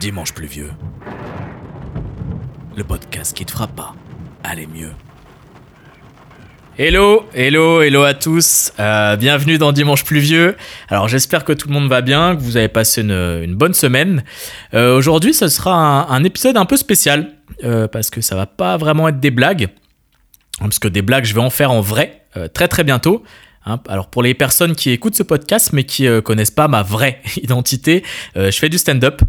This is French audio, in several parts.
Dimanche pluvieux. Le podcast qui te fera pas aller mieux. Hello, hello, hello à tous. Euh, bienvenue dans Dimanche pluvieux. Alors j'espère que tout le monde va bien, que vous avez passé une, bonne semaine. Euh, aujourd'hui, ce sera un, épisode un peu spécial euh, parce que ça va pas vraiment être des blagues, parce que des blagues, je vais en faire en vrai très très bientôt. Hein. alors pour les personnes qui écoutent ce podcast mais qui connaissent pas ma vraie identité, je fais du stand-up.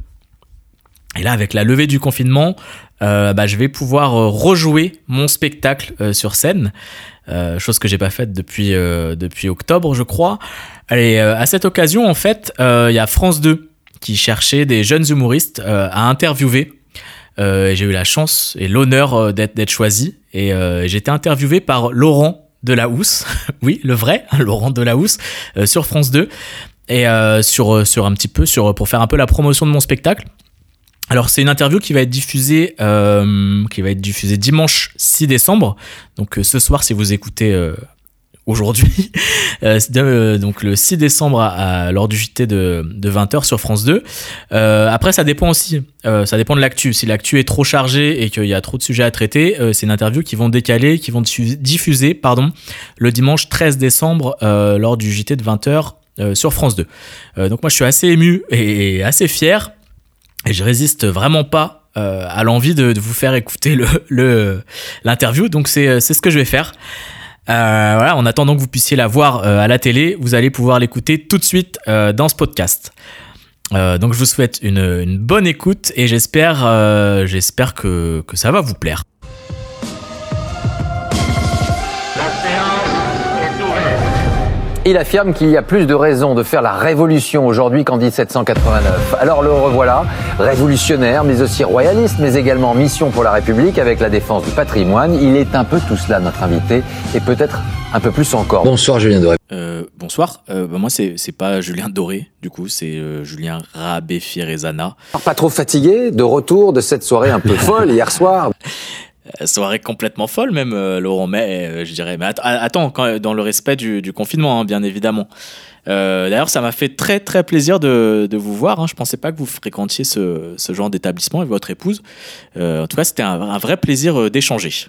Et là, avec la levée du confinement, bah, je vais pouvoir rejouer mon spectacle sur scène. Euh, chose que j'ai pas faite depuis, euh, octobre, je crois. Euh, à cette occasion, en fait, il y a France 2 qui cherchait des jeunes humoristes à interviewer. j'ai eu la chance et l'honneur d'être choisi. Et j'ai été interviewé par Laurent Delahousse, oui, le vrai, Laurent Delahousse, sur France 2. Et sur, sur un petit peu, pour faire un peu la promotion de mon spectacle. Alors c'est une interview qui va être diffusée, euh, qui va être diffusée dimanche 6 décembre. Donc euh, ce soir, si vous écoutez euh, aujourd'hui, donc le 6 décembre à, lors du JT de, 20h sur France 2. après, ça dépend aussi, ça dépend de l'actu. Si l'actu est trop chargée et qu'il y a trop de sujets à traiter, c'est une interview qui vont décaler, qui vont diffuser, pardon, le dimanche 13 décembre lors du JT de 20h sur France 2. donc moi je suis assez ému et assez fier et je résiste vraiment pas euh, à l'envie de, vous faire écouter l'interview. Donc c'est ce que je vais faire. Euh, voilà, en attendant que vous puissiez la voir euh, à la télé, vous allez pouvoir l'écouter tout de suite dans ce podcast. donc je vous souhaite une, une bonne écoute et j'espère j'espère que, que ça va vous plaire. Il affirme qu'il y a plus de raisons de faire la révolution aujourd'hui qu'en 1789. Alors le revoilà, révolutionnaire, mais aussi royaliste, mais également mission pour la République avec la défense du patrimoine. Il est un peu tout cela, notre invité, et peut-être un peu plus encore. Bonsoir Julien Doré. Euh, bonsoir, euh, bah, moi c'est pas Julien Doré, du coup c'est euh, Julien Rabé Fierezana. Pas trop fatigué de retour de cette soirée un peu folle hier soir? soirée complètement folle même euh, Laurent mais euh, je dirais mais attends dans le respect du, confinement hein, bien évidemment. D'ailleurs ça m'a fait très très plaisir de, vous voir hein. je pensais pas que vous fréquentiez ce, genre d'établissement avec votre épouse. En tout cas c'était un, un, vrai plaisir d'échanger.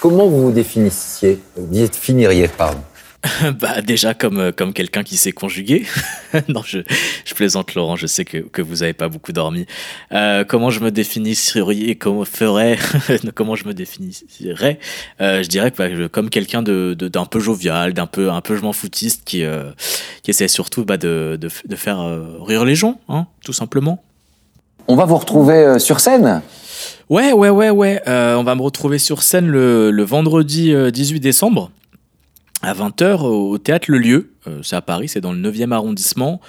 Comment vous vous définissiez définiriez pardon? bah déjà comme euh, comme quelqu'un qui sait conjuguer. non, je, je, plaisante Laurent, je sais que, que vous n'avez pas beaucoup dormi. Euh, comment je me définirais comment ferais comment je me définirais euh, Je dirais que bah, comme quelqu'un de d'un peu jovial, d'un peu un peu je m'en foutiste qui qui essaie surtout bah, de, de, de faire rire les gens, hein, tout simplement. On va vous retrouver sur scène? Ouais, ouais, ouais, ouais. on va me retrouver sur scène le, le vendredi 18 décembre à 20h au théâtre Le Lieu. Euh, c'est à Paris, c'est dans le 9e arrondissement.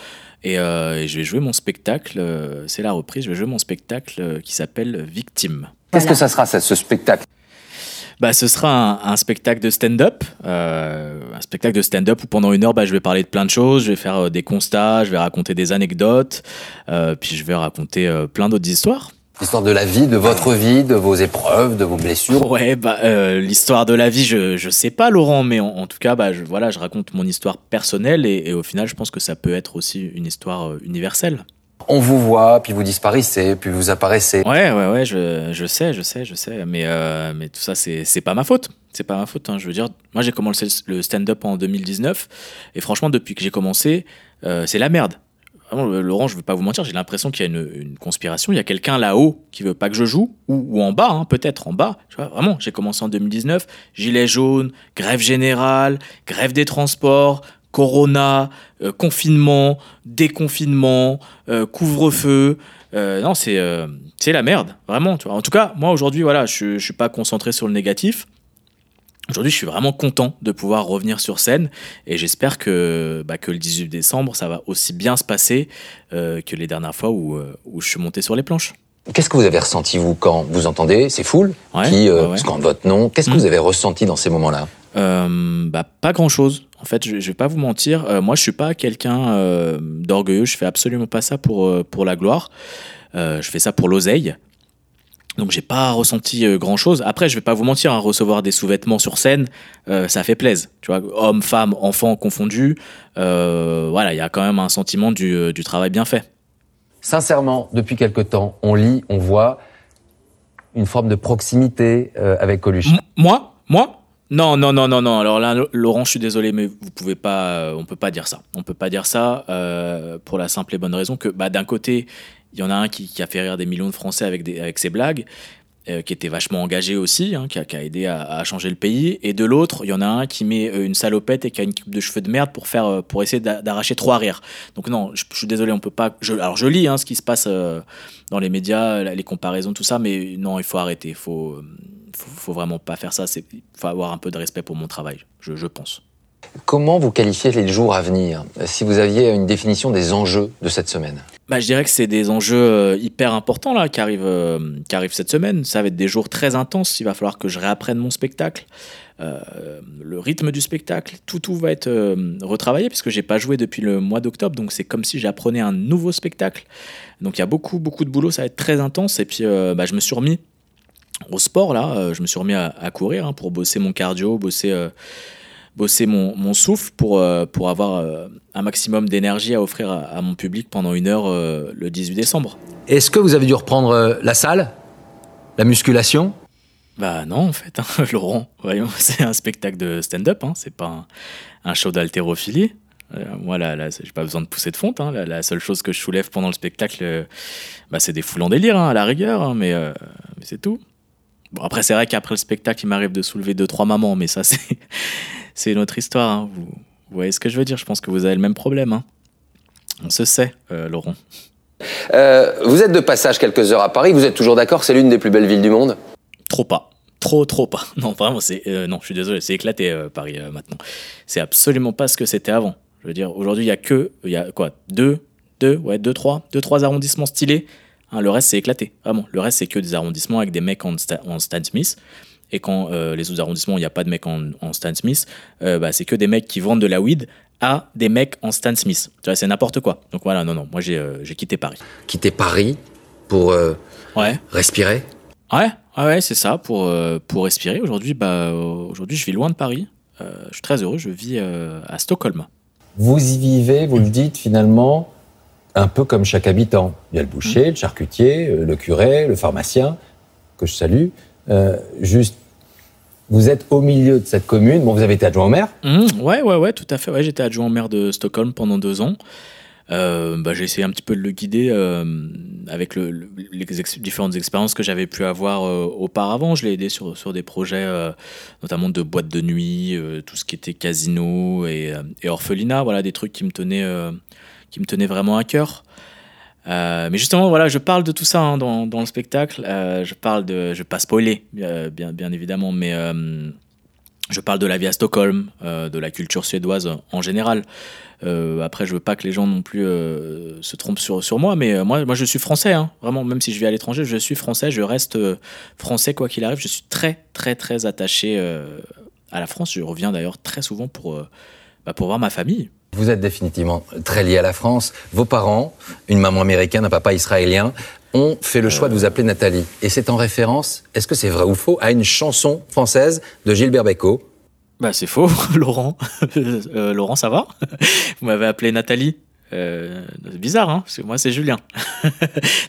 Euh, et, je vais jouer mon spectacle, euh, c'est la reprise, je vais jouer mon spectacle qui s'appelle Victime. Qu'est-ce que ça sera, ce spectacle? Bah, ce sera un, spectacle de stand-up, un spectacle de stand-up où pendant une heure, bah, je vais parler de plein de choses, je vais faire des constats, je vais raconter des anecdotes, puis je vais raconter plein d'autres histoires. L'histoire de la vie, de votre vie, de vos épreuves, de vos blessures. Ouais, bah euh, l'histoire de la vie, je je sais pas, Laurent, mais en, tout cas, bah je, voilà, je raconte mon histoire personnelle et, au final, je pense que ça peut être aussi une histoire euh, universelle. On vous voit, puis vous disparaissez, puis vous apparaissez. Ouais, ouais, ouais, je, je sais, je sais, je sais, mais euh, mais tout ça, c'est c'est pas ma faute. C'est pas ma faute. Hein. Je veux dire, moi, j'ai commencé le stand-up en 2019 et franchement, depuis que j'ai commencé, c'est la merde. Laurent, je ne veux pas vous mentir, j'ai l'impression qu'il y a une, conspiration. Il y a quelqu'un là-haut qui veut pas que je joue, ou, en bas, hein, peut-être en bas. Vraiment, j'ai commencé en 2019, gilet jaune, grève générale, grève des transports, corona, euh, confinement, déconfinement, euh, couvre-feu. Euh, non, c'est la merde, vraiment. En tout cas, moi aujourd'hui, voilà, je, je suis pas concentré sur le négatif. Aujourd'hui, je suis vraiment content de pouvoir revenir sur scène et j'espère que, bah, que le 18 décembre, ça va aussi bien se passer euh, que les dernières fois où, euh, où je suis monté sur les planches. Qu'est-ce que vous avez ressenti, vous, quand vous entendez ces foules qui euh, votre nom? Qu'est-ce que vous hmm. avez ressenti dans ces moments-là? Euh, bah, Pas grand-chose. En fait, je, je vais pas vous mentir. moi, je suis pas quelqu'un d'orgueilleux. Je fais absolument pas ça pour, pour la gloire. je fais ça pour l'oseille. Donc j'ai pas ressenti euh, grand chose. Après, je vais pas vous mentir, hein, recevoir des sous-vêtements sur scène, euh, ça fait plaisir. Tu vois, hommes, femmes, enfants confondus, euh, voilà, il y a quand même un sentiment du, du, travail bien fait. sincèrement, depuis quelque temps, on lit, on voit une forme de proximité avec Coluche. moi? Moi? Non, non, non, non, non. Alors là, Laurent, je suis désolé, mais vous pouvez pas, euh, on peut pas dire ça. On peut pas dire ça euh, pour la simple et bonne raison que, bah, d'un côté, il y en a un qui, a fait rire des millions de Français avec, ses blagues, euh, qui était vachement engagé aussi, hein, qui, a, aidé à, changer le pays. Et de l'autre, il y en a un qui met une salopette et qui a une coupe de cheveux de merde pour, pour essayer d'arracher trois rires. Donc non, je, suis désolé, on peut pas. alors je lis hein, ce qui se passe dans les médias, les comparaisons, tout ça, mais non, il faut arrêter. Il faut faut, faut vraiment pas faire ça. Il faut avoir un peu de respect pour mon travail, je, pense. Comment vous qualifiez les jours à venir Si vous aviez une définition des enjeux de cette semaine? Bah, Je dirais que c'est des enjeux euh, hyper importants là, qui, arrivent, euh, qui arrivent cette semaine. Ça va être des jours très intenses. Il va falloir que je réapprenne mon spectacle. Euh, le rythme du spectacle, tout, tout va être retravaillé puisque j'ai pas joué depuis le mois d'octobre. Donc c'est comme si j'apprenais un nouveau spectacle. Donc il y a beaucoup, beaucoup de boulot. Ça va être très intense. Et puis bah, je me suis remis au sport, là, je me suis remis à, courir hein, pour bosser mon cardio, bosser, bosser mon, mon, souffle pour, euh, pour avoir un maximum d'énergie à offrir à, mon public pendant une heure le 18 décembre. Est-ce que vous avez dû reprendre la salle? La musculation? Bah non, en fait, hein, Laurent. Voyons, c'est un spectacle de stand-up, hein, c'est pas un, show d'haltérophilie. moi, là, là j'ai pas besoin de pousser de fonte. Hein. La, seule chose que je soulève pendant le spectacle, bah, c'est des foules en délire, à la rigueur, mais, mais c'est tout. Bon, après, c'est vrai qu'après le spectacle, il m'arrive de soulever deux, trois mamans, mais ça, c'est, c'est une autre histoire. Hein. Vous, voyez ce que je veux dire Je pense que vous avez le même problème. Hein. On se sait, euh, Laurent. Euh, vous êtes de passage quelques heures à Paris. Vous êtes toujours d'accord? C'est l'une des plus belles villes du monde? Trop pas. Trop, trop pas. Non, vraiment, c'est. Euh, non, je suis désolé, c'est éclaté, Paris, maintenant. C'est absolument pas ce que c'était avant. Je veux dire, aujourd'hui, il y a que. Il y a quoi? Deux Deux Ouais, deux, trois Deux, trois arrondissements stylés Hein, le reste, c'est éclaté. Vraiment. Le reste, c'est que des arrondissements avec des mecs en, Stan Smith. Et quand euh, les autres arrondissements, il n'y a pas de mecs en, Stan Smith, euh, bah, c'est que des mecs qui vendent de la weed à des mecs en Stan Smith. Tu vois, c'est n'importe quoi. Donc voilà, non, non, moi j'ai euh, quitté Paris. Quitté Paris pour ouais. respirer? Ouais, ouais, c'est ça, pour, pour respirer. Aujourd'hui, bah, aujourd'hui, je vis loin de Paris. je suis très heureux, je vis à Stockholm. Vous y vivez, vous le dites finalement, un peu comme chaque habitant. Il y a le boucher, le charcutier, euh, le curé, le pharmacien, que je salue. Euh, juste, vous êtes au milieu de cette commune. Bon, vous avez été adjoint au maire mmh, Ouais, ouais, ouais, tout à fait. Ouais, J'étais adjoint au maire de Stockholm pendant deux ans. Euh, bah, j'ai essayé un petit peu de le guider avec les différentes expériences que j'avais pu avoir auparavant. Je l'ai aidé sur, des projets, notamment de boîtes de nuit, tout ce qui était casino et, orphelinat, voilà, des trucs qui me tenaient qui me tenait vraiment à cœur. Euh, mais justement, voilà, je parle de tout ça hein, dans, le spectacle. Euh, je parle de, je vais pas spoiler, euh, bien, évidemment, mais je parle de la vie à Stockholm, de la culture suédoise en général. après, je veux pas que les gens non plus se trompent sur, sur moi, mais moi, moi, je suis français, hein, vraiment. Même si je vis à l'étranger, je suis français, je reste français quoi qu'il arrive. Je suis très, très, très attaché à la France. Je reviens d'ailleurs très souvent pour, bah, pour voir ma famille. Vous êtes définitivement très lié à la France. Vos parents, une maman américaine, un papa israélien, ont fait le choix de vous appeler Nathalie. Et c'est en référence, est-ce que c'est vrai ou faux, à une chanson française de Gilbert Bécaud? Bah c'est faux, Laurent. Euh, Laurent, ça va? Vous m'avez appelé Nathalie? Euh, bizarre, hein, parce que moi c'est Julien.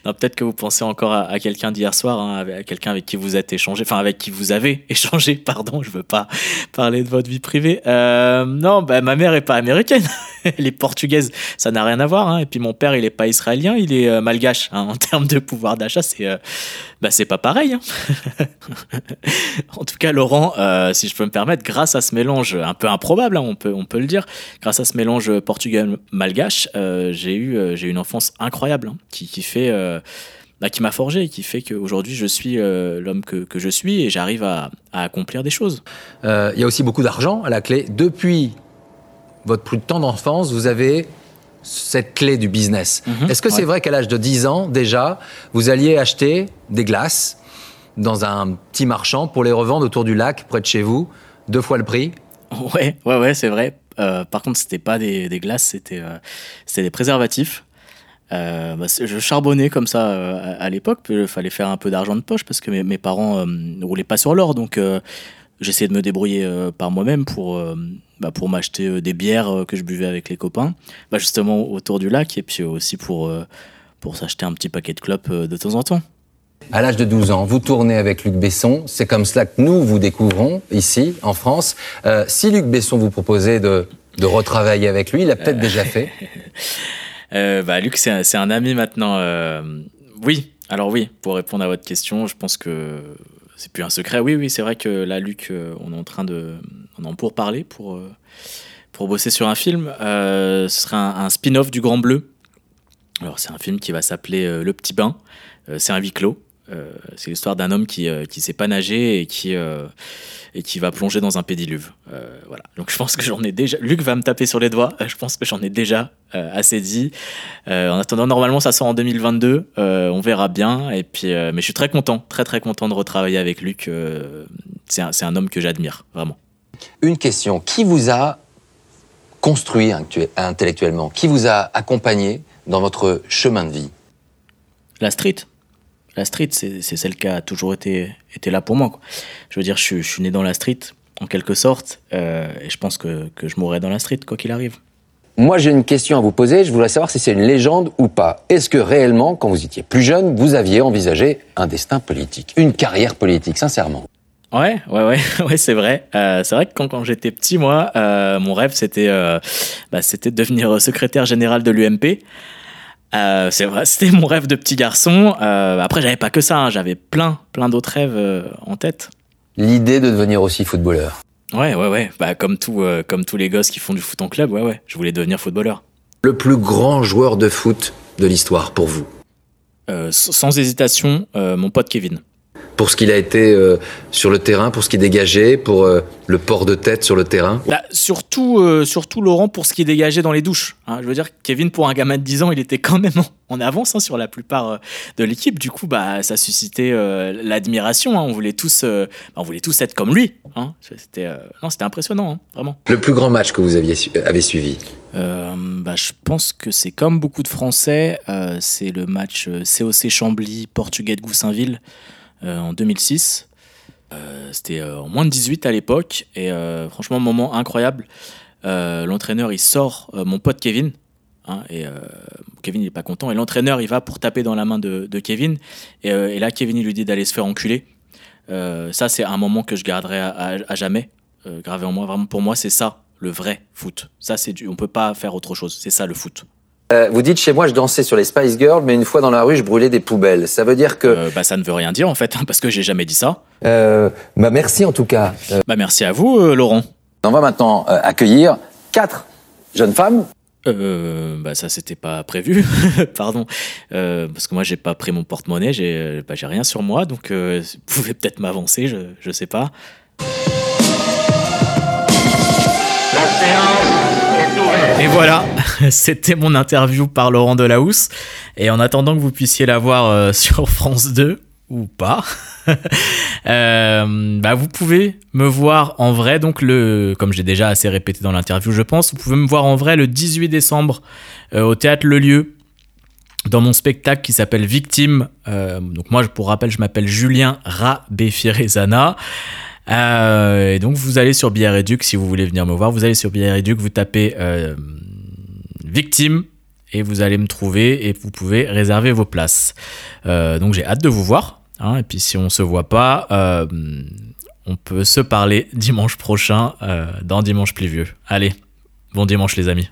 peut-être que vous pensez encore à, quelqu'un d'hier soir, hein, à quelqu'un avec qui vous êtes échangé, enfin avec qui vous avez échangé, pardon, je veux pas parler de votre vie privée. Euh, non, bah, ma mère est pas américaine, elle est portugaise, ça n'a rien à voir. Hein. Et puis mon père, il est pas israélien, il est euh, malgache. En termes de pouvoir d'achat, c'est euh, bah, c'est pas pareil. En tout cas, Laurent, si je peux me permettre, grâce à ce mélange un peu improbable, on peut on peut le dire, grâce à ce mélange portugais-malgache, j'ai eu j'ai une enfance incroyable qui, qui fait bah, qui m'a forgé et qui fait qu'aujourd'hui je suis l'homme que, que, je suis et j'arrive à, à, accomplir des choses. Il y a aussi beaucoup d'argent à la clé. Depuis votre plus de temps d'enfance, vous avez cette clé du business. Mhm. Est-ce que c'est vrai qu'à l'âge de 10 ans, déjà, vous alliez acheter des glaces dans un petit marchand pour les revendre autour du lac, près de chez vous, deux fois le prix? Ouais, ouais, ouais, c'est vrai. Euh, par contre, c'était pas des, glaces, c'était euh, des préservatifs. Euh, bah, je charbonnais comme ça à, l'époque. Il fallait faire un peu d'argent de poche parce que mes, parents ne roulaient pas sur l'or. Donc, j'essayais de me débrouiller par moi-même pour bah, pour m'acheter des bières que je buvais avec les copains, bah, justement autour du lac, et puis aussi pour, pour s'acheter un petit paquet de clopes de temps en temps. À l'âge de 12 ans, vous tournez avec Luc Besson. C'est comme cela que nous vous découvrons ici, en France. si Luc Besson vous proposait de, retravailler avec lui, il l'a peut-être déjà fait. bah, Luc, c'est un, ami maintenant. oui, alors oui, pour répondre à votre question, je pense que c'est plus un secret. Oui, oui, c'est vrai que là, Luc, euh, on est en train de, on en pour parler pour euh, pour bosser sur un film. Euh, ce sera un, spin-off du Grand Bleu. Alors c'est un film qui va s'appeler Le Petit Bain. c'est un huis clos. C'est l'histoire d'un homme qui qui sait pas nager et qui et qui va plonger dans un pédiluve. Euh, voilà. Donc je pense que j'en ai déjà. Luc va me taper sur les doigts. Je pense que j'en ai déjà euh, assez dit. Euh, en attendant, normalement, ça sort en 2022. on verra bien. Et puis, mais je suis très content, très très content de retravailler avec Luc. c'est un, un, homme que j'admire vraiment. Une question qui vous a construit intellectuellement? Qui vous a accompagné dans votre chemin de vie? La street la street, c'est celle qui a toujours été, été là pour moi. Je veux dire, je, suis né dans la street, en quelque sorte, euh, et je pense que, que je mourrai dans la street, quoi qu'il arrive. Moi, j'ai une question à vous poser. Je voudrais savoir si c'est une légende ou pas. Est-ce que réellement, quand vous étiez plus jeune, vous aviez envisagé un destin politique, une carrière politique, sincèrement? Ouais, ouais, ouais, ouais, c'est vrai. Euh, c'est vrai que quand, quand j'étais petit, moi, euh, mon rêve, c'était, bah, c'était de devenir secrétaire général de l'UMP. Euh, c'est vrai, c'était mon rêve de petit garçon. Euh, après, j'avais pas que ça, hein. j'avais plein, plein d'autres rêves euh, en tête. L'idée de devenir aussi footballeur. Ouais, ouais, ouais. Bah, comme, tout, comme tous les gosses qui font du foot en club, ouais, ouais. Je voulais devenir footballeur. Le plus grand joueur de foot de l'histoire pour vous? Sans hésitation, mon pote Kevin pour ce qu'il a été euh, sur le terrain, pour ce qu'il dégageait, pour euh, le port de tête sur le terrain bah, surtout, euh, surtout Laurent pour ce qu'il dégageait dans les douches. Hein. Je veux dire, Kevin, pour un gamin de 10 ans, il était quand même en avance hein, sur la plupart de l'équipe. Du coup, bah, ça suscitait l'admiration. Hein. On, voulait tous, bah, on voulait tous être comme lui. C'était impressionnant, vraiment. Le plus grand match que vous aviez avez suivi? Bah, Je pense que c'est comme beaucoup de Français, c'est le match COC Chambly, Portugais de Goussainville. Euh, en 2006. Euh, c'était euh, en moins de 18 à l'époque. Et franchement moment incroyable. l'entraîneur il sort mon pote Kevin hein, et Kevin il est pas content. Et l'entraîneur il va pour taper dans la main de, Kevin. Et, là Kevin il lui dit d'aller se faire enculer. Ça c'est un moment que je garderai à, jamais. Gravé en moi. Vraiment pour moi c'est ça le vrai foot. Ça c'est on peut pas faire autre chose. C'est ça le foot euh, vous dites chez moi, je dansais sur les Spice Girls, mais une fois dans la rue, je brûlais des poubelles. Ça veut dire que. Euh, bah, ça ne veut rien dire en fait, hein, parce que j'ai jamais dit ça. Euh, bah, merci en tout cas. Bah, merci à vous, Laurent. On va maintenant accueillir quatre jeunes femmes. Euh, bah ça c'était pas prévu, pardon, parce que moi j'ai pas pris mon porte-monnaie, j'ai bah, rien sur moi, donc vous pouvez peut-être m'avancer, je, je sais pas. La séance et voilà, c'était mon interview par Laurent Delahousse. Et en attendant que vous puissiez la voir euh, sur France 2 ou pas, euh, bah vous pouvez me voir en vrai. Donc le, comme j'ai déjà assez répété dans l'interview, je pense, vous pouvez me voir en vrai le 18 décembre euh, au théâtre Le Lieu dans mon spectacle qui s'appelle Victime. donc moi, pour rappel, je m'appelle Julien Rabefirezana. Euh, et donc vous allez sur Educ si vous voulez venir me voir. Vous allez sur Educ, vous tapez euh, victime et vous allez me trouver et vous pouvez réserver vos places. Euh, donc j'ai hâte de vous voir. Hein, et puis si on se voit pas, on peut se parler dimanche prochain dans Dimanche Vieux Allez, bon dimanche les amis.